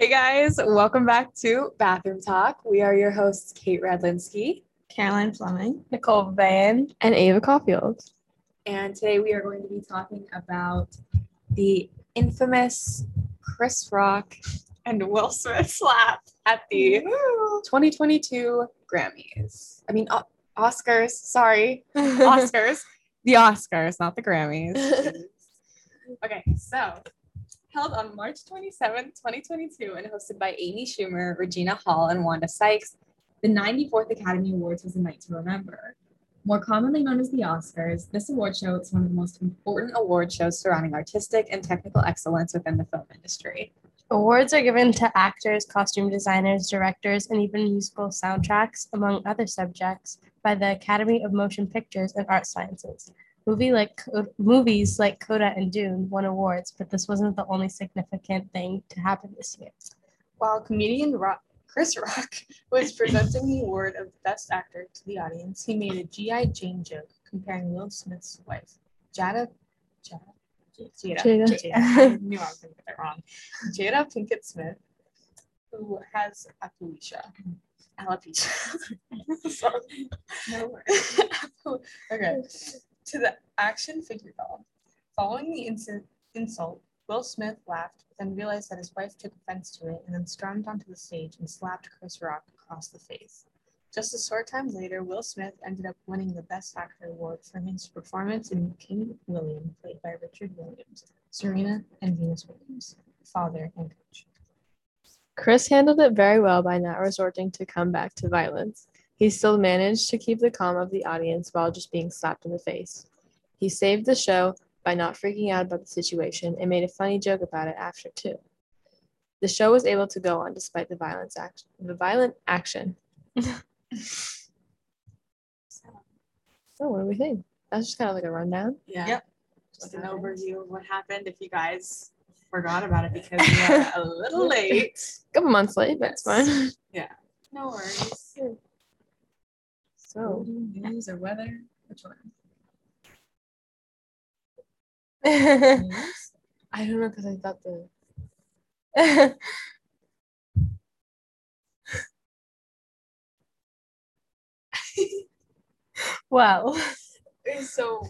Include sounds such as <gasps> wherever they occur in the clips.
Hey guys, welcome back to Bathroom Talk. We are your hosts, Kate Radlinsky. Caroline Fleming. Nicole Van. and Ava Caulfield. And today we are going to be talking about the infamous Chris Rock and Will Smith slap at the 2022 Grammys. I mean, O- Oscars, sorry. <laughs> Oscars. the Oscars, not the Grammys. <laughs> okay, so held on March 27th, 2022, and hosted by Amy Schumer, Regina Hall, and Wanda Sykes, the 94th Academy Awards was a night to remember. More commonly known as the Oscars, this award show is one of the most important award shows surrounding artistic and technical excellence within the film industry. Awards are given to actors, costume designers, directors, and even musical soundtracks, among other subjects, by the Academy of Motion Pictures and Art Sciences. Movie like movies like Coda and Dune won awards, but this wasn't the only significant thing to happen this year. While comedian Rock, Chris Rock <laughs> was presenting the award of Best Actor to the audience, he made a G.I. Jane joke comparing Will Smith's wife, Jada. Jada. Jada. Jada. Jada. <laughs> I knew I was going to get that wrong. Jada Pinkett Smith, who has alopecia. Alopecia. <laughs> No okay. To the action figure doll. Following the insult, Will Smith laughed, then realized that his wife took offense to it and then stormed onto the stage and slapped Chris Rock across the face. Just a short time later, Will Smith ended up winning the Best Actor award for his performance in King William, played by Richard Williams, Serena and Venus Williams, father and coach. Chris handled it very well by not resorting to come back to violence. He still managed to keep the calm of the audience while just being slapped in the face. He saved the show by not freaking out about the situation and made a funny joke about it after too. The show was able to go on despite the violence action. The violent action. <laughs> So what do we think? That's just kind of like a rundown. Yeah. Yep. Just an overview of what happened if you guys forgot about it because we are a little <laughs> late. A couple months late, but it's fine. Yeah. No worries. So news or weather? Which one? <laughs> I don't know because I thought the <laughs> well, So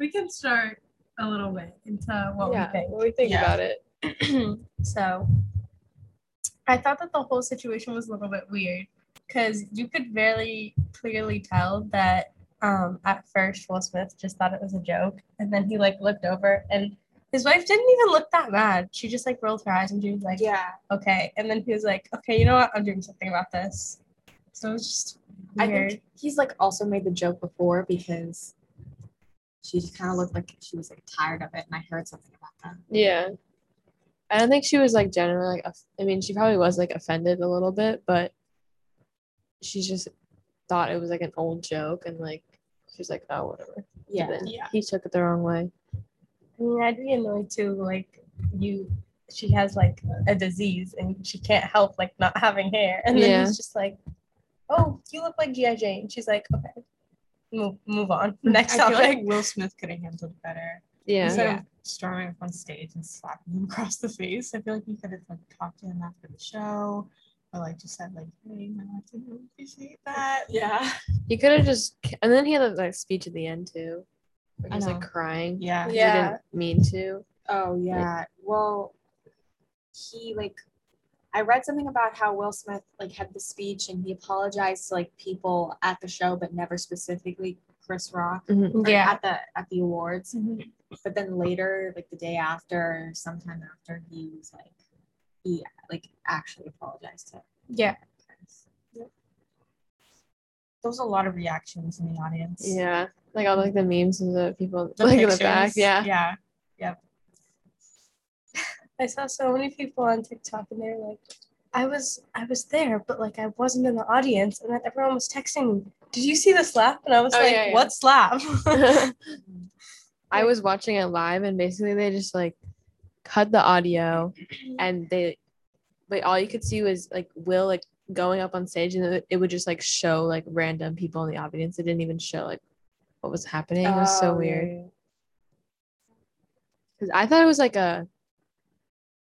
we can start a little bit into what yeah, we think. what we think Yeah. about it. <clears throat> so I thought that the whole situation was a little bit weird because you could very clearly tell that um, at first Will Smith just thought it was a joke, and then he like looked over and his wife didn't even look that mad. She just like rolled her eyes and she was like, yeah, okay. And then he was like, okay, you know what? I'm doing something about this. So it was just I think he's like also made the joke before because she kind of looked like she was like tired of it, and I heard something about that. Yeah. I don't think she was like generally like I mean she probably was like offended a little bit, but she just thought it was like an old joke and like she's like, oh whatever. Yeah, But then Yeah. He took it the wrong way. I mean, I'd be annoyed too. Like you, she has like a disease and she can't help like not having hair. And then Yeah. he's just like, "Oh, you look like GI Jane." She's like, "Okay, move move on." <laughs> Next I feel topic. like Will Smith could have handled it better. Yeah. Instead Yeah. of storming up on stage and slapping him <laughs> across the face, I feel like he could have like talked to him after the show, or like just said like, "Hey, man, I didn't appreciate <laughs> that." yeah. He could have just and then he had that like speech at the end too. Where I he was like crying. Yeah. He Yeah. didn't mean to. Oh yeah. Well, he like I read something about how Will Smith like had the speech and he apologized to like people at the show, but never specifically Chris Rock. Mhm. Yeah. At the at the awards. Mhm. But then later, like the day after, sometime after, he was like he like actually apologized to Yeah. Chris. There was a lot of reactions in the audience. Yeah. Like all like the memes of the people The like in the back. pictures, Yeah. Yeah. <laughs> I saw so many people on TikTok and they're like, "I was I was there, but like I wasn't in the audience." And then everyone was texting me, "Did you see the slap?" And I was Oh, like, yeah, yeah. "What slap?" <laughs> <laughs> I was watching it live and basically they just like cut the audio mm-hmm. and they but all you could see was like Will like going up on stage and it, it would just like show like random people in the audience. It didn't even show like what was happening. It was so Oh, yeah, weird. yeah. Because I thought it was like a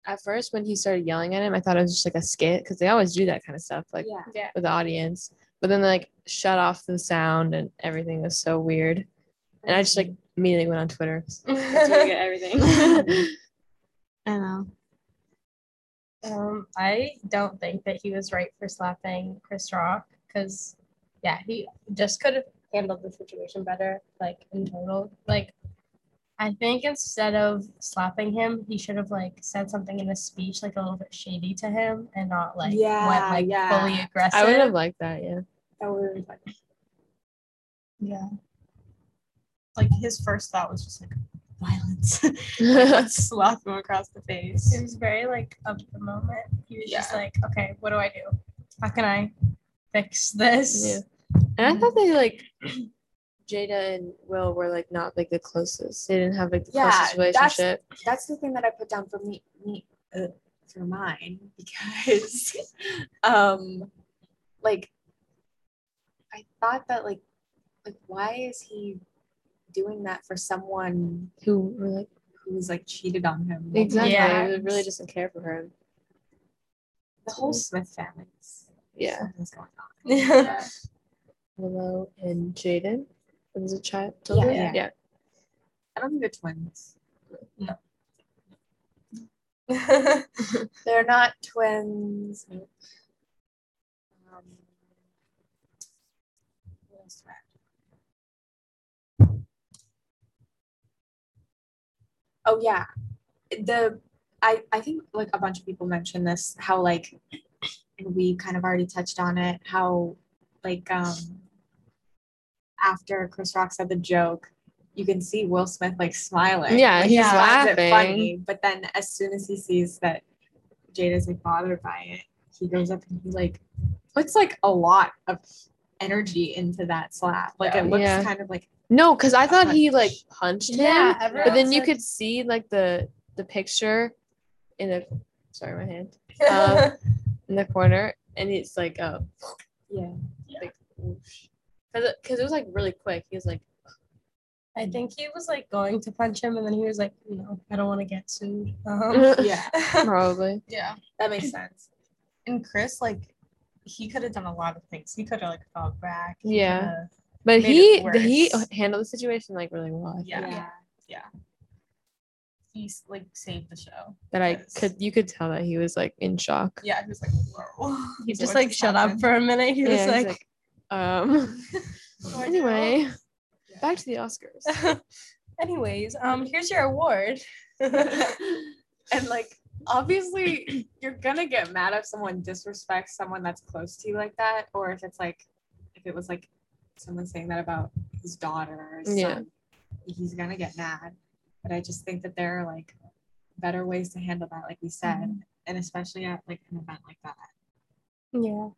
at first when he started yelling at him, I thought it was just like a skit because they always do that kind of stuff, like yeah. with the audience. But then they like shut off the sound and everything was so weird. And I just like immediately went on Twitter. <laughs> That's where I get everything. <laughs> I know. Um, I don't think that he was right for slapping Chris Rock because, yeah, he just could have handled the situation better, like in total. Like, I think instead of slapping him, he should have like said something in a speech like a little bit shady to him and not like went Yeah, like yeah. fully aggressive. I would have liked that, yeah. That would have been Yeah. Like his first thought was just like violence. <laughs> <laughs> Let's slap him across the face. It was very like of the moment. He was just like, okay, what do I do? How can I fix this? Yeah. And I thought they like <clears throat> Jada and Will were like not like the closest. They didn't have like the Yeah, closest that's- relationship. that's the thing that I put down for me, me uh, for mine <laughs> because, um, like, I thought that like, like why is he doing that for someone Who were like who's like cheated on him? exactly. Yeah. He really doesn't care for her. The whole Smith family. Yeah. Something's going on. <laughs> Yeah. Willow and Jaden. Was a child. Yeah. Yeah. yeah. I don't think they're twins. No. <laughs> they're not twins. Um, what else do I have? Oh yeah, the I I think like a bunch of people mentioned this how like and we kind of already touched on it how like um after Chris Rock said the joke you can see Will Smith like smiling. Yeah, like, he's it laughing. funny? But then as soon as he sees that Jada's like bothered by it he goes up and he like puts like a lot of energy into that slap. Like it looks Yeah. kind of like No, because I thought he like punched him. Yeah, But then you said- could see like the the picture in the sorry my hand um, <laughs> in the corner, and it's like uh yeah like because it, 'cause it was like really quick. He was like, I think he was like going to punch him, and then he was like, "No, I don't want to get sued." Um, <laughs> yeah <laughs> probably. Yeah. that makes sense And Chris, like, he could have done a lot of things. He could have like fought back. Yeah. coulda- But he he handled the situation like really well. I Yeah. think. yeah He like saved the show. That I because- could you could tell that he was like in shock. Yeah, he was like, whoa. <laughs> he just like shut up for a minute. He was Yeah, he's like, um. What do I do? anyway, Yeah. back to the Oscars. <laughs> "Anyways, um, here's your award." <laughs> and like obviously you're gonna get mad if someone disrespects someone that's close to you like that or if it's like if it was like someone saying that about his daughter or his Yeah. son he's gonna get mad but i just think that there are like better ways to handle that like we said mm-hmm. and especially at like an event like that yeah.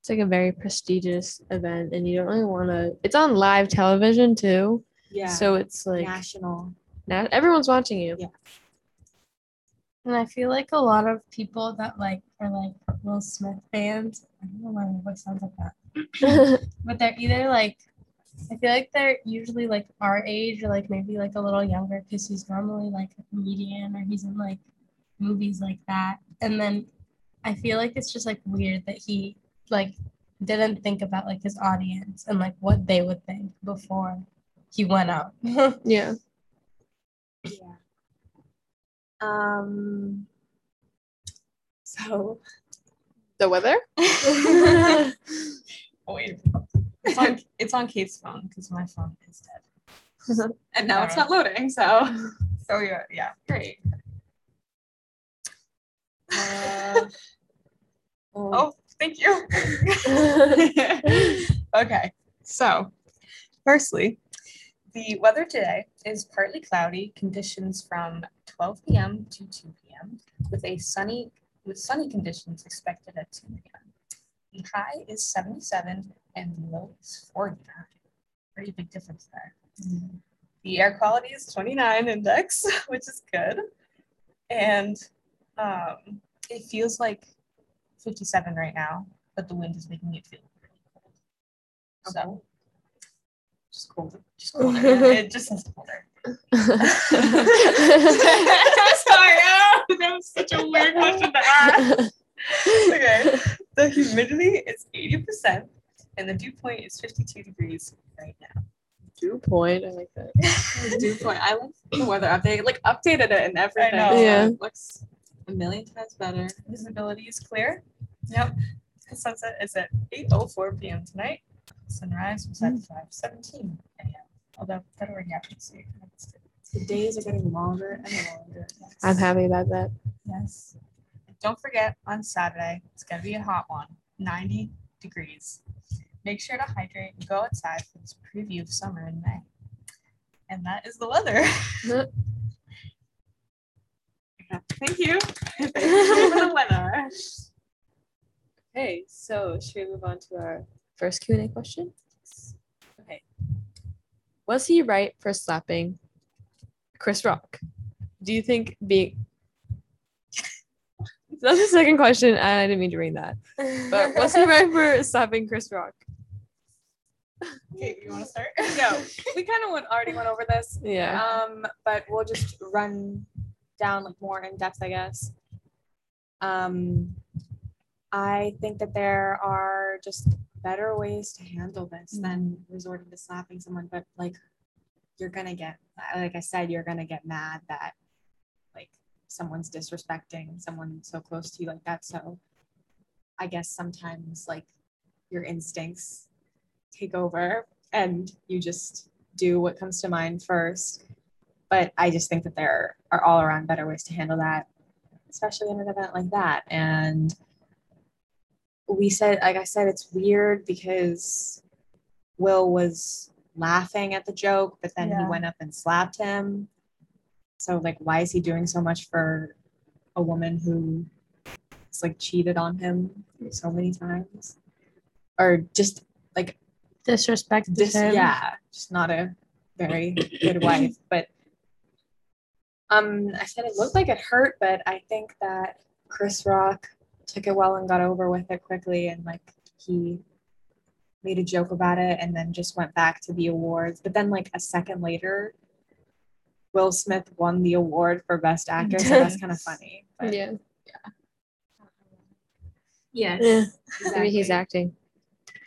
It's like a very prestigious event, and you don't really want to. It's on live television too, yeah so it's like national now everyone's watching you. Yeah. And I feel like a lot of people that like are like Will Smith fans. I don't know why my voice sounds like that. <laughs> but they're either like I feel like they're usually like our age or like maybe like a little younger because he's normally like a comedian or he's in like movies like that. And then I feel like it's just like weird that he like didn't think about like his audience and like what they would think before he went out. <laughs> yeah. yeah um so The weather. <laughs> Oh, wait. It's on, it's on Kate's phone because my phone is dead. <laughs> and now it's not loading so So yeah, yeah. great uh, <laughs> Oh, thank you. <laughs> okay, so firstly, the weather today is partly cloudy, conditions from 12 p.m. to 2 p.m. with a sunny with sunny conditions expected at 2 p.m. High is 77 and low is 40. Pretty big difference there. Mm-hmm. The air quality is 29 index, <laughs> which is good. And um, it feels like 57 right now, but the wind is making it feel cold. Okay. So just cool. just colder. <laughs> it just is colder. <laughs> Sorry, oh, that was such a weird question to ask. Okay, the humidity is 80% and the dew point is 52 degrees right now. Dew point, I like that. <laughs> dew point. I love the weather update. Like updated it and everything. I know. Yeah. It looks a million times better. Visibility is clear. Yep. The sunset is at 8.04 p.m. tonight. Sunrise was at mm. 5.17 a.m. Although February happened, so you kind of the days are getting longer and longer. Yes. I'm happy about that. Yes. Don't forget on Saturday, it's gonna be a hot one, 90 degrees. Make sure to hydrate and go outside for this preview of summer in May. And that is the weather. <laughs> Thank you. <laughs> Thank you for the weather. Okay, so should we move on to our first Q and A question? Okay. Was he right for slapping Chris Rock? Do you think being that's the second question, and I didn't mean to read that. But what's he right for <laughs> slapping Chris Rock? Okay, you want to start? <laughs> No, we kind of went already went over this. Yeah. Um, but we'll just run down like more in depth, I guess. Um, I think that there are just better ways to handle this than resorting to slapping someone. But like, you're gonna get, like I said, you're gonna get mad that like someone's disrespecting someone so close to you like that. So I guess sometimes like your instincts take over and you just do what comes to mind first. But I just think that there are all around better ways to handle that, especially in an event like that. And we said, like I said, it's weird because Will was laughing at the joke, but then he went up and slapped him. So, like, why is he doing so much for a woman who has like cheated on him so many times? Or just like Disrespect this him. yeah just not a very good wife but um i said it looked like it hurt but i think that chris rock took it well and got over with it quickly and like he made a joke about it and then just went back to the awards but then like a second later will smith won the award for best actor so that's kind of funny but yeah. yes Yeah. Maybe he's acting.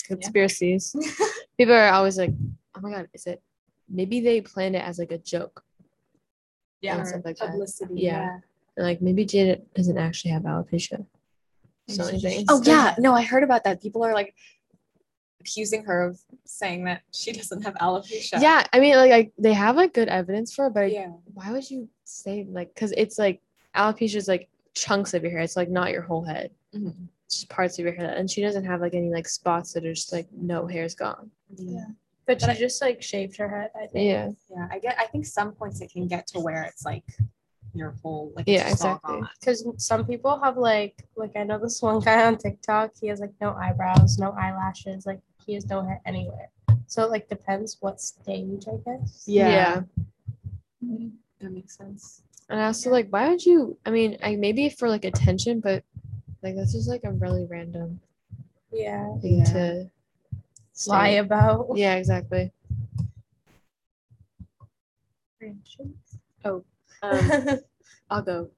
Conspiracies. <laughs> People are always like, oh my god, is it maybe they planned it as like a joke. Yeah. and stuff like that. publicity Yeah. And like maybe Janet doesn't actually have alopecia. So. Oh yeah, no, I heard about that. People are like accusing her of saying that she <laughs> doesn't have alopecia. Yeah, I mean, like, like they have like good evidence for it, but yeah, why would you say like? Because it's like alopecia is like chunks of your hair. It's like not your whole head. Mhm. It's just parts of your head, and she doesn't have like any like spots that are just like no hair's gone. yeah, But she just like shaved her head, I think. Yeah, yeah. I get. I think some points it can get to where it's like your whole like Yeah, it's just all exactly. Because some people have like like I know this one guy on TikTok, he has like no eyebrows, no eyelashes, like he has no hair anywhere. So it like depends what stage, I guess. yeah. yeah. that makes sense. And I also like, why would you? I mean, I maybe for like attention, but like that's just like a really random Yeah. thing Yeah. to Lie say. about. Yeah, exactly. Um, <laughs> I'll go.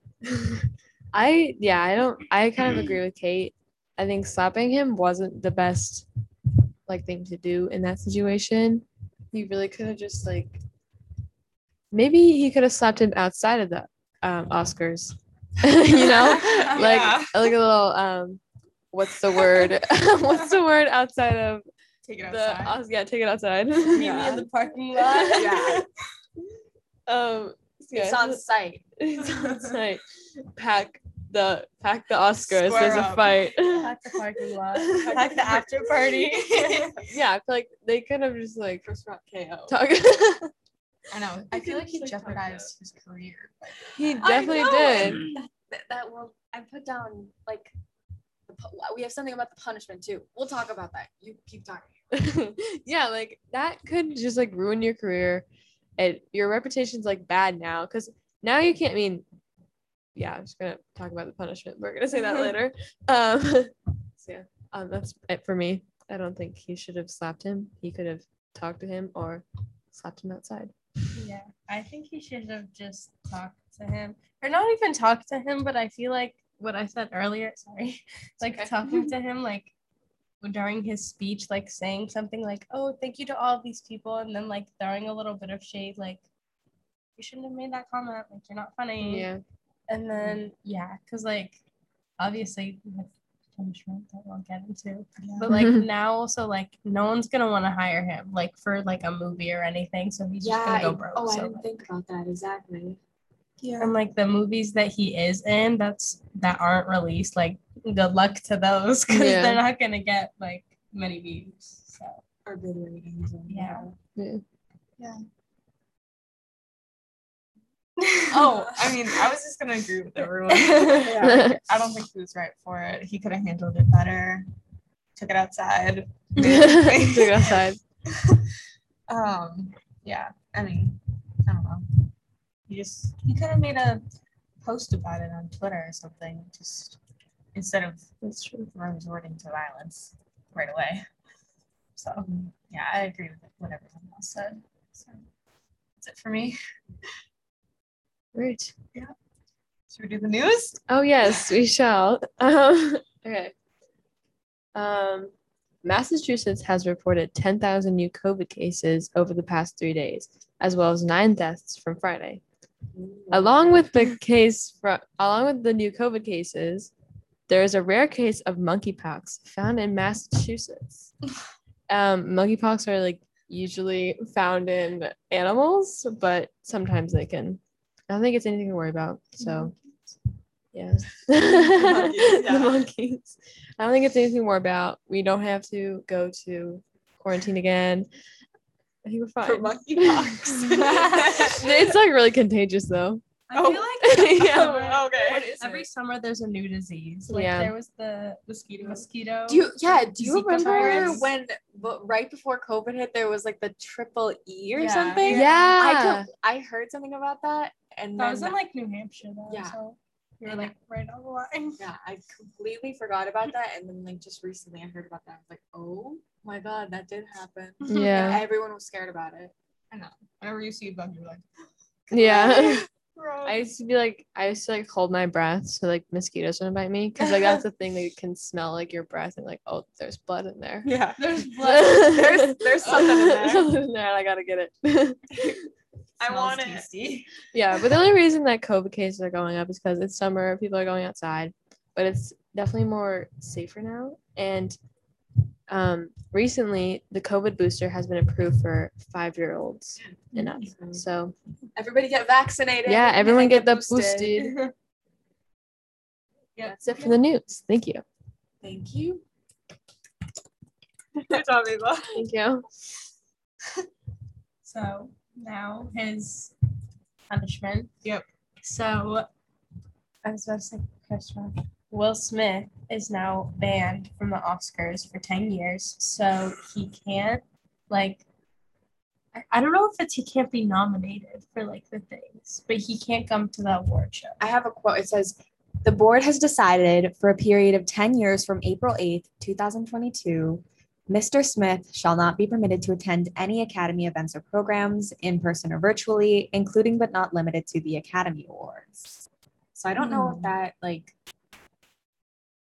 I yeah, I don't I kind of agree with Kate. I think slapping him wasn't the best like thing to do in that situation. He really could have just like maybe he could have slapped him outside of the um, Oscars. <laughs> you know? <laughs> Like Yeah. like a little um what's the word? <laughs> what's the word outside of Take it the outside. Yeah, take it outside. Meet me in the parking lot. Yeah, um yeah, it's on site. it's on site. Pack the pack the Oscars. Square There's a up. fight. At the parking lot. <laughs> At the after party. <laughs> yeah, I feel like they could have just like Chris Rock KO. talk. <laughs> I know. I feel like he like, jeopardized his career. he definitely did. Mm. That, that, that will. I put down like. the We have something about the punishment too. We'll talk about that. You keep talking. yeah, like that could just like ruin your career, and your reputation's like bad now because now you can't. I mean, yeah, I'm just gonna talk about the punishment. We're gonna say that <laughs> later. Um, <laughs> so yeah, um, that's it for me. I don't think he should have slapped him. He could have talked to him or slapped him outside. Yeah, I think he should have just talked to him, or not even talked to him. But I feel like what I said earlier. <laughs> Sorry, like okay. talking to him, like during his speech, like saying something like, "Oh, thank you to all these people," and then like throwing a little bit of shade, like, "You shouldn't have made that comment. Like, you're not funny." Yeah. And then mm. yeah, because like obviously with punishment that we'll get into. But like <laughs> now also like no one's gonna want to hire him like for like a movie or anything. So he's just gonna go I- broke. oh, I so, didn't like- think about that exactly. Yeah. and like the movies that he is in that's that aren't released, like good luck to those because Yeah. they're not gonna get like many views. So Or good ratings. and Yeah. whatever. Oh, I mean, I was just gonna agree with everyone. <laughs> Yeah. I don't think he was right for it. He could have handled it better. Took it outside. <laughs> Took it outside. <laughs> um, yeah. I mean, I don't know. He just he could have made a post about it on Twitter or something, just instead of resorting to violence right away. So yeah, I agree with what everyone else said. So that's it for me. Great. Yeah. Should we do the news? Oh yes, we <laughs> shall. Um, okay. Um, Massachusetts has reported 10,000 new COVID cases over the past three days, as well as nine deaths from Friday. Along with the case from, along with the new COVID cases, there is a rare case of monkeypox found in Massachusetts. <laughs> Um, monkeypox are like usually found in animals, but sometimes they can. I don't think it's anything to worry about. So, mm-hmm. yeah, <laughs> monkeys, yeah. the monkeys. I don't think it's anything to worry about. We don't have to go to quarantine again. I think we're fine. For monkeypox. <laughs> it's like really contagious though. I Oh. feel like <laughs> Yeah. Okay. every summer there's a new disease. Like Yeah. there was the mosquito mosquito. Do you, yeah, do you Zika remember virus. when right before COVID hit, there was like the triple E or Yeah. something? Yeah. I could, I heard something about that, and That then was in like New Hampshire though. Yeah. So we were like right on the line. <laughs> yeah, I completely forgot about that, and then like just recently I heard about that. I was like, oh my god, that did happen. <laughs> Yeah. everyone was scared about it. I know. Whenever you see a bug, you're like, <gasps> Yeah. <laughs> I used to be like, I used to like hold my breath so like mosquitoes wouldn't bite me because like that's the thing they can smell like your breath and like oh there's blood in there. Yeah, There's blood. there's there's something in there. something in there and I gotta get it. I Smells want it. tasty. <laughs> yeah, but the only reason that COVID cases are going up is because it's summer, people are going outside, but it's definitely more safer now. And um, recently, the COVID booster has been approved for five year olds and up. Mhm. So Everybody get vaccinated. yeah, and <laughs> everyone get the boosted. boosted. Yeah. That's it for the news. Thank you. Thank you. Good job, Ava. Thank you. <laughs> So now his punishment. Yep. So I was about to say Chris Rock. Will Smith is now banned from the Oscars for 10 years. So he can't like I, I don't know if it's he can't be nominated for like the things, but he can't come to the award show. I have a quote. It says, The board has decided for a period of 10 years from April 8th, 2022, Mr. Smith shall not be permitted to attend any Academy events or programs, in person or virtually, including but not limited to the Academy Awards. So I don't know if Hmm. that like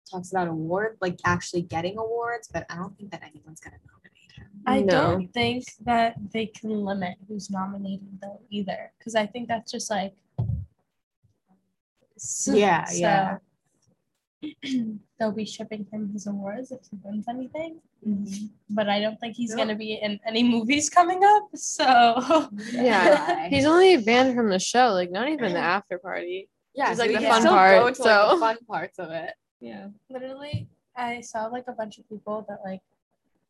talks about award, like actually getting awards, but I don't think that anyone's gonna nominate him. I No. don't think that they can limit who's nominated though either, because I think that's just like. Yeah, yeah. <clears throat> They'll be shipping him his awards if he wins anything, Mm-hmm. but I don't think he's Yep. gonna be in any movies coming up. So Yeah. He's only banned from the show, like not even the after party. yeah, It's so like the fun part, go to, like, the so- fun parts of it. Yeah. literally, I saw like a bunch of people that like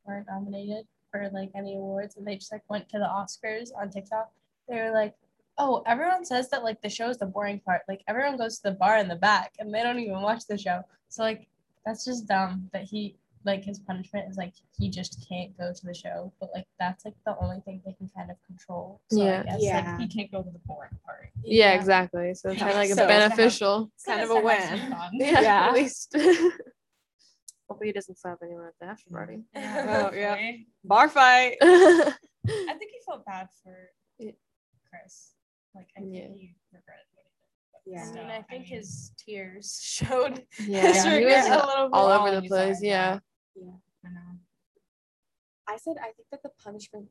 weren't nominated for like any awards, and they just like went to the Oscars on TikTok. They were like, "Oh, everyone says that like the show is the boring part. Like everyone goes to the bar in the back, and they don't even watch the show. So like that's just dumb that he like his punishment is like he just can't go to the show. But like that's like the only thing they can kind of control. So Yeah. I guess Yeah. like he can't go to the boring part. Yeah, exactly. So it's kind of <laughs> like So- beneficial. Kind of So a it's to have win. <laughs> Yeah, Yeah. at least. <laughs> Hopefully he doesn't slap anyone at the after mm-hmm. party. Yeah, Oh, yeah. Bar fight. I think he felt bad for Chris. Like I think Yeah. he regretted what he did. Yeah. I mean, I I think mean- his tears <laughs> showed yeah, his he regret was a little bit. all all over the place. side, Yeah. I know. I said I think that the punishment,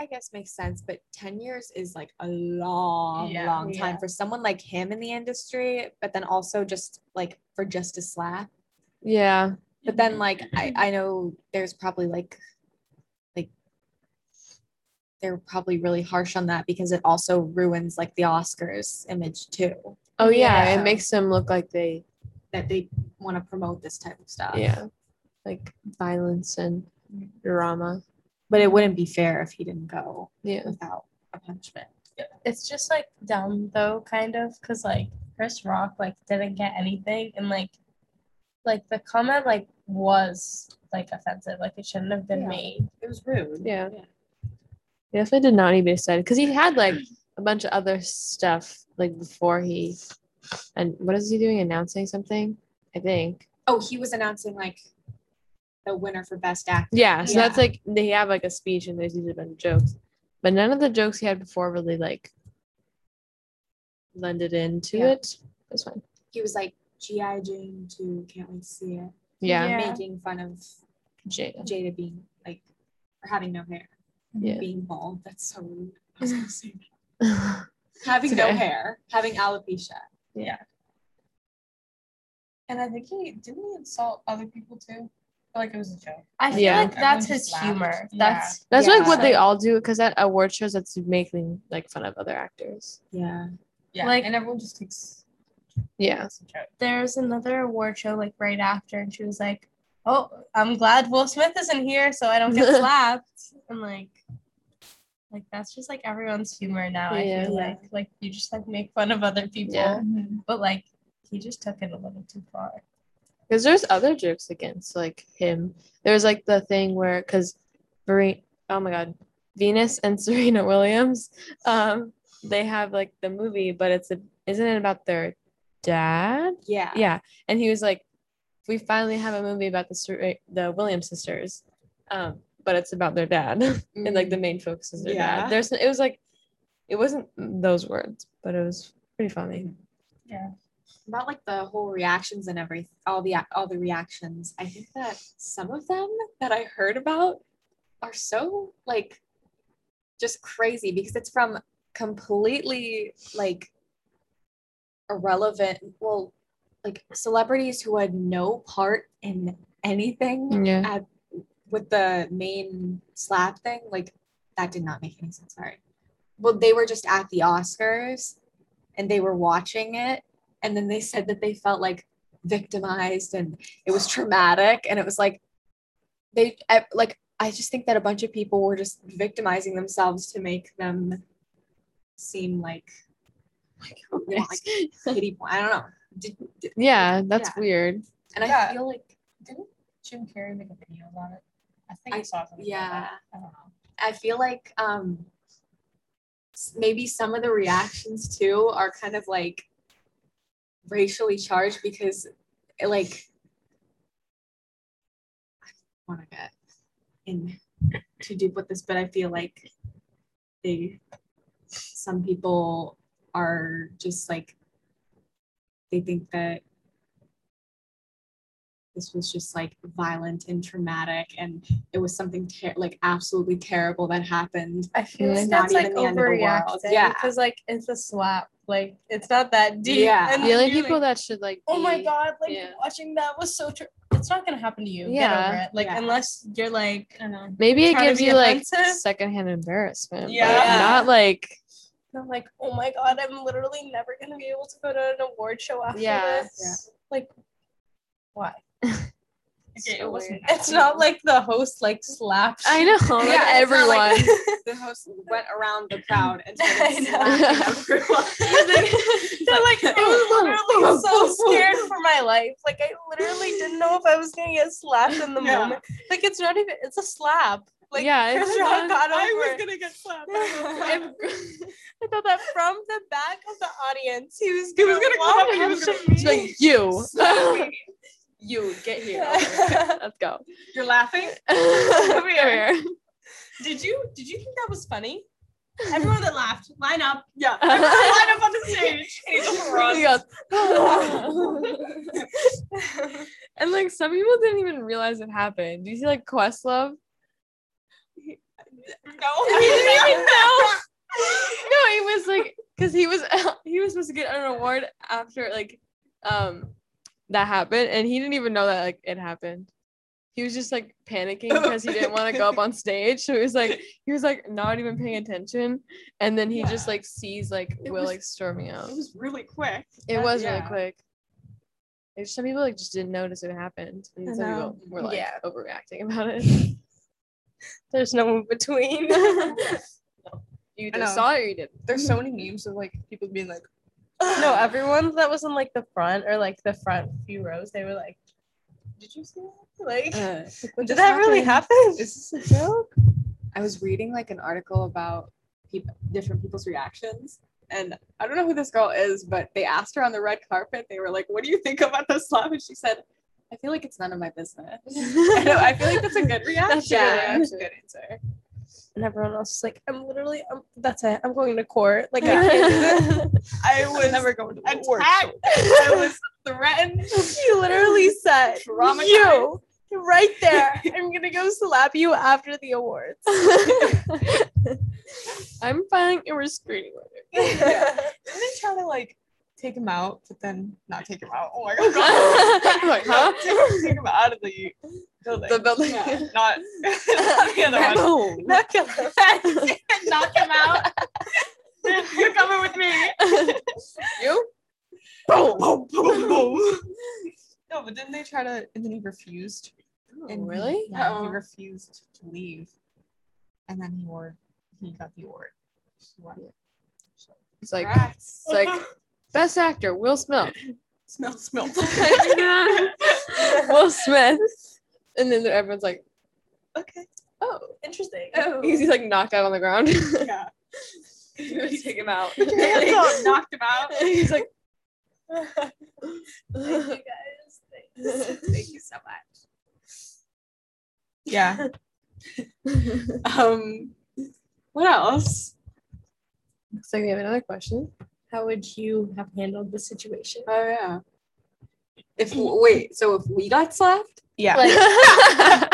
I guess, makes sense, but ten years is like a long, Yeah. long time Yeah. for someone like him in the industry. But then also just like for just a slap. Yeah. But then mm-hmm. like I I know there's probably like like they're probably really harsh on that because it also ruins like the Oscars image too Oh yeah, Yeah. it makes them look like they that they want to promote this type of stuff. yeah, like violence and mm-hmm. drama. But it wouldn't be fair if he didn't go Yeah. without a punishment. It's just like dumb though, kind of, because like Chris Rock like didn't get anything, and like like the comment like was like offensive, like it shouldn't have been Yeah. made. It was rude. Yeah. He definitely did not need to be said because he had like a bunch of other stuff like before he and what is he doing? Announcing something? I think. Oh, he was announcing like the winner for best actor. Yeah. So that's like they have like a speech and there's usually a bunch of jokes. But none of the jokes he had before really like blended into Yeah. it. That's fine. He was like G.I. Jane 2, can't wait to see it. Yeah. Yeah. Making fun of Jada. Jada being like or having no hair. Yeah. Being bald. That's so rude. <laughs> I was gonna say that. Having no hair, having alopecia. Yeah. And I think he didn't he insult other people too. I like it was a joke. I feel Yeah. like that's his laughed. humor. Yeah. That's That's Yeah. like what they all do because at award shows that's making like fun of other actors. Yeah. Yeah, Like- and everyone just takes Yeah. it's a joke. there's another award show like right after, and she was like, "Oh, I'm glad Will Smith isn't here, so I don't get <laughs> slapped." And like, like that's just like everyone's humor now. I Yeah. feel like like you just like make fun of other people, Yeah. but like he just took it a little too far. Because there's other jokes against like him. There's like the thing where because Vere- oh my god, Venus and <laughs> Serena Williams, um, they have like the movie, but it's a isn't it about their dad? Yeah. Yeah, and he was like, we finally have a movie about the the Williams sisters, um, but it's about their dad, <laughs> and like the main focus is their Yeah. dad. There's it was like, it wasn't those words, but it was pretty funny. Yeah. about like the whole reactions and everything all the all the reactions i think that some of them that i heard about are so like just crazy because it's from completely like irrelevant well like celebrities who had no part in anything Yeah. at with the main slap thing like that did not make any sense. Sorry. Well they were just at the oscars and they were watching it and then they said that they felt like victimized and it was traumatic and it was like they like i just think that a bunch of people were just victimizing themselves to make them seem like oh yeah, like i don't know Did- did- yeah, that's Yeah. weird. and i feel like Didn't Jim Carrey make a video about it? I think I, I- saw something. yeah. About that. I don't know. I feel like um maybe some of the reactions too are kind of like racially charged because it, like I want to get in too deep with this, but I feel like they some people are just like they think that this was just like violent and traumatic and it was something ter- like absolutely terrible that happened I feel Yeah. like not that's like even the end of the world. overreacting. Yeah. because like it's a slap. Like it's not that deep. Yeah. And The only people like, that should like. oh my god, like yeah. watching that was so true. It's not gonna happen to you. Get Yeah. over it. Like Yeah. unless you're like I know. Maybe it gives be you like offensive. secondhand embarrassment. but Yeah. not like I'm like, oh my god, I'm literally never gonna be able to go to an award show after Yeah. this. Like, why? <laughs> Okay, it wasn't. It's not like the host like slapped. I know Yeah, like it's everyone. like <laughs> the host went around the crowd and <laughs> I started slapping everyone. They're like, I was literally so scared for my life. Like, I literally didn't know if I was gonna get slapped in the Yeah. moment. Like, it's not even. It's a slap. Like, Yeah, Chris it's Rock not- got over I was gonna get slapped. <laughs> <laughs> I thought that from the back of the audience, he was He gonna, was gonna come walk up and he up was to gonna- me. <laughs> Like you. Slap me. you get here. Okay, Let's go. You're laughing? Come here. Did you did you think that was funny? Everyone that laughed, line up. Yeah. Everyone line up on the stage. And he just He goes, and like some people didn't even realize it happened. Do you see like Questlove? No, <laughs> He didn't even <laughs> know. no, he was like, because he was <laughs> he was supposed to get an award after like, um, that happened, and he didn't even know that like it happened. He was just like panicking because he didn't want to go up on stage. So he was like, he was like not even paying attention, and then he just like sees like It Will was- like storming out. It was really quick. It That- was really quick. There's some people like just didn't notice it happened, and some people were like Yeah. overreacting about it. <laughs> There's no in between. <laughs> You I just saw it or you didn't. There's so many <laughs> memes of like people being like, no, everyone that was in like the front or like the front few rows, they were like, "Did you see that? Like, Uh, did just that really happen?" Is this a joke? I was reading like an article about people, different people's reactions, and I don't know who this girl is, but they asked her on the red carpet. They were like, "What do you think about the slap?" And she said, "I feel like it's none of my business." <laughs> I, know, I feel like that's a good <laughs> reaction. That's a good yeah, that's a good answer. And everyone else is like, "I'm literally, I'm, that's it. I'm going to court. Like, I can't do that." <laughs> I was never going to attacked. I was threatened. You literally said, Traumatized. "You right there. I'm gonna go slap you after the awards." I'm filing a restraining order. yeah. Didn't they try to like take him out, but then not take him out? Oh my <laughs> god. <laughs> Like, huh? take, take him out of the building. The building. Yeah, not, not the other one. No. Not gonna- <laughs> Knock him out. You're coming with me. you? Boom, boom, boom, boom. No, but didn't they try to? And then he refused. Oh, and Oh, really? Yeah, Uh-oh. he refused to leave, and then he wore. He got the award. He won. So- It's like it's like best actor Will Smith. smell, smell. <laughs> <laughs> Will Smith. And then everyone's like, Okay. oh, Interesting. Oh. <laughs> he's like knocked out on the ground. Yeah. Take him out. Hands knocked him out. he's like, Thank you guys. Thanks. Thank you so much. Yeah. Um, what else? looks like we have another question. How would you have handled the situation? Oh yeah. If wait, so if we got slapped, Yeah. Like- <laughs>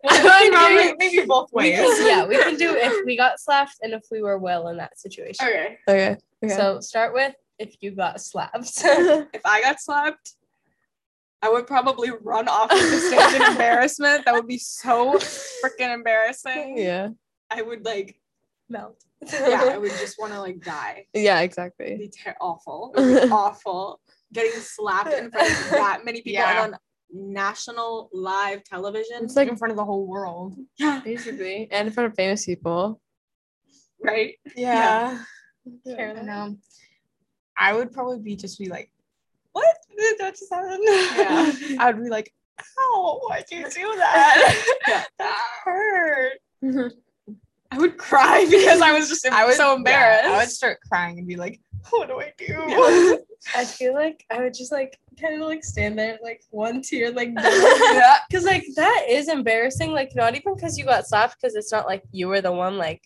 <laughs> maybe, wondering- maybe both We ways. can, yeah, we can do if we got slapped and if we were well in that situation. okay. okay. okay. So start with if you got slapped. <laughs> If I got slapped, I would probably run off of the stage in embarrassment. That would be so freaking embarrassing. yeah. I would like, Melt. Yeah, I would just want to like die. Yeah, exactly. It'd be ter- awful. It would be <laughs> awful. Getting slapped in front of that many people Yeah. and on national live television. It's like in front of the whole world. yeah, basically, and in front of famous people. right. Yeah. Caroline? And, um, I would probably be just be like, what did that just happen? Yeah. <laughs> I would be like, ow, why'd you do that? Yeah. <laughs> that hurt. I would cry <laughs> because I was just I was so embarrassed. I would start crying and be like, what do I do? Yeah. <laughs> I feel like I would just like kind of like stand there like one tear like <laughs> yeah. because like that is embarrassing like not even because you got slapped because it's not like you were the one like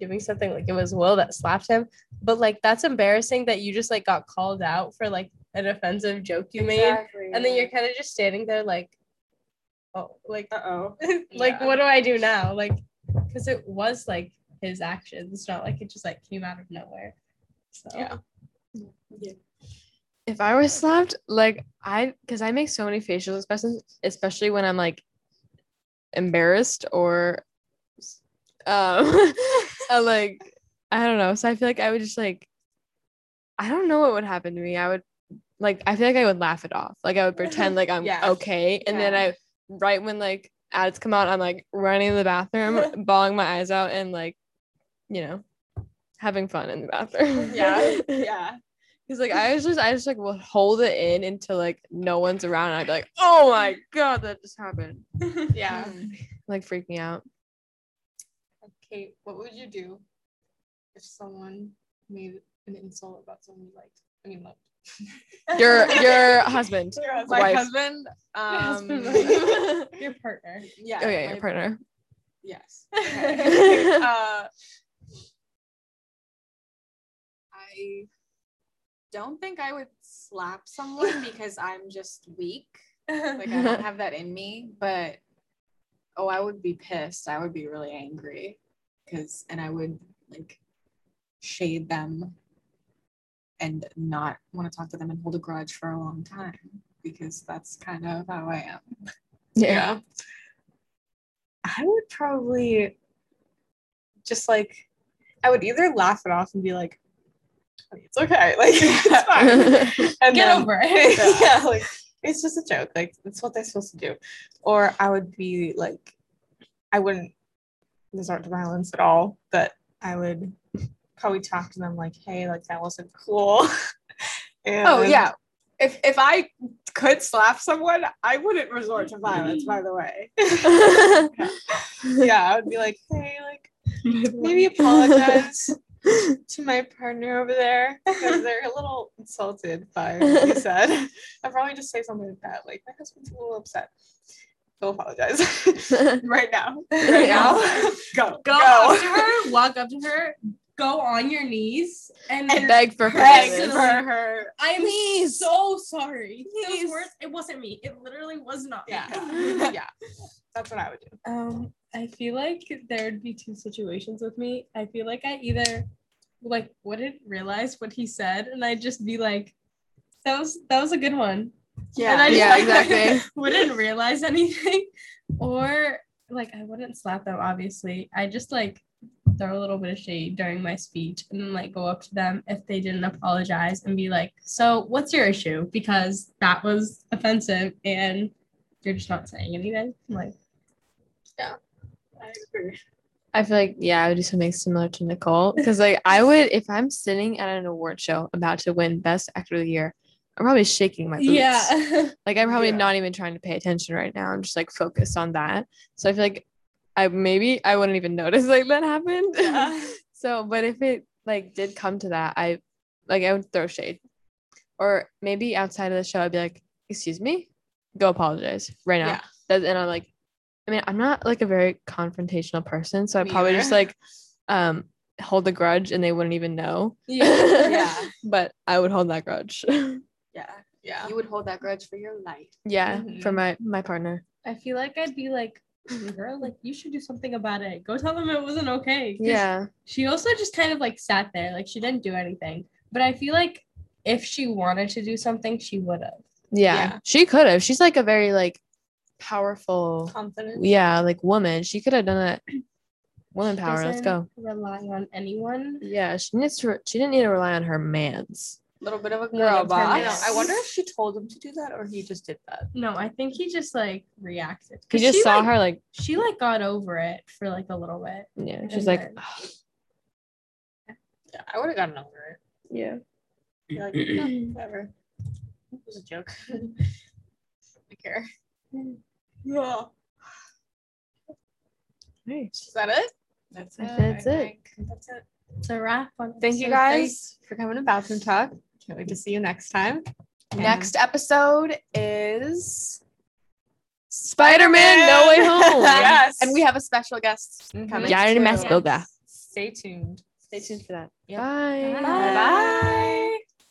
doing something like it was Will that slapped him but like that's embarrassing that you just like got called out for like an offensive joke you made and then you're kind of just standing there like oh like Uh oh. like Yeah. what do I do now like because it was like his actions it's not like it just like came out of nowhere so Yeah. if I was slapped, like I, because I make so many facial expressions, especially when I'm like embarrassed or, um, <laughs> uh, like I don't know. So I feel like I would just like, I don't know what would happen to me. I would like, I feel like I would laugh it off. Like I would pretend like I'm <laughs> Yeah. okay, and then I, right when like ads come out, I'm like running to the bathroom, <laughs> bawling my eyes out, and like, you know, having fun in the bathroom. Yeah. <laughs> Yeah. He's like, I was just, I just like will hold it in until like no one's around. And I'd be like, <laughs> oh my god, that just happened. Yeah. Mm, like freak me out. Kate, what would you do if someone made an insult about someone you liked? I mean, loved. <laughs> Your your husband. Your husband. My Wife. husband. Um, husband, <laughs> your partner yeah. Oh yeah, my- your partner. Yes. <laughs> Okay. uh, I don't think I would slap someone because I'm just weak. Like I don't have that in me. But oh, I would be pissed. I would be really angry. because and I would like shade them and not want to talk to them and hold a grudge for a long time because that's kind of how I am. Yeah. I would probably just like I would either laugh it off and be like, it's okay, <laughs> like it's fine. <laughs> And Get then- over <laughs> it. yeah, like it's just a joke. Like that's what they're supposed to do. Or I would be like, I wouldn't resort to violence at all, but I would probably talk to them like, hey, like that wasn't cool. <laughs> Oh, and Oh yeah. If if I could slap someone, I wouldn't resort to violence, by the way. <laughs> yeah, I would be like, hey, like <laughs> maybe apologize to my partner over there because they're a little insulted by what you said. I'd probably just say something like that, like my husband's a little upset. Go apologize right now. Right now. Go. Go, up to her, walk up to her, go on your knees, and, And Beg for Beg Please. for her. I'm Please. so sorry. Please. Those words, it wasn't me. It literally was not. me. Yeah. <laughs> <laughs> yeah. That's what I would do. Um, I feel like there would be two situations with me. I feel like I either like wouldn't realize what he said, and I'd just be like, "That was that was a good one," Yeah, and I just, Yeah, <laughs> like, exactly. wouldn't realize anything, or like I wouldn't slap them. Obviously, I just like throw a little bit of shade during my speech, and then like go up to them if they didn't apologize and be like, "So what's your issue?" Because that was offensive, and you're just not saying anything. I'm like. Yeah. I agree. I feel like yeah, I would do something similar to Nicole because like I would if I'm sitting at an award show about to win Best Actor of the Year, I'm probably shaking my boots. Yeah. <laughs> Like I'm probably Yeah. not even trying to pay attention right now. I'm just like focused on that. So I feel like I maybe I wouldn't even notice like that happened. Yeah. <laughs> so but if it like did come to that, I like I would throw shade. Or maybe outside of the show, I'd be like, excuse me, go apologize right now. Yeah. And I'm like, I mean, I'm not like a very confrontational person. So I probably either. just like um hold a grudge and they wouldn't even know. Yeah. Yeah. <laughs> but I would hold that grudge. <laughs> Yeah. Yeah. You would hold that grudge for your life. yeah, for Mhm. my my partner. I feel like I'd be like, girl, like you should do something about it. Go tell them it wasn't okay. Yeah. She also just kind of like sat there, like she didn't do anything. But I feel like if she wanted to do something, she would have. Yeah. Yeah. She could have. She's like a very like powerful Confident. yeah, like woman. She could have done that. Woman power. Let's go. Rely on anyone. Yeah, she needs to she didn't need to rely on her man's. A little bit of a girl that's her I, boss. I wonder if she told him to do that or he just did that. No, I think he just like reacted. He 'Cause just she, saw like- her like She like got over it for like a little bit. yeah, she's And like then- Yeah, I would have gotten over it. yeah. Be like, <clears throat> "No, whatever. It was a joke. <laughs> I care. Yeah. Nice. Is that it? That's I it. that's it. think. That's it. It's a wrap on Thank you episode guys for coming to Bathroom Talk. Can't wait to see you next time. Next episode is Spider-Man No Way Home. <laughs> yes. and we have a special guest Mhm. coming. Yari too. Mascoga. Stay tuned. Stay tuned for that. Yep. Bye. Bye. Bye bye.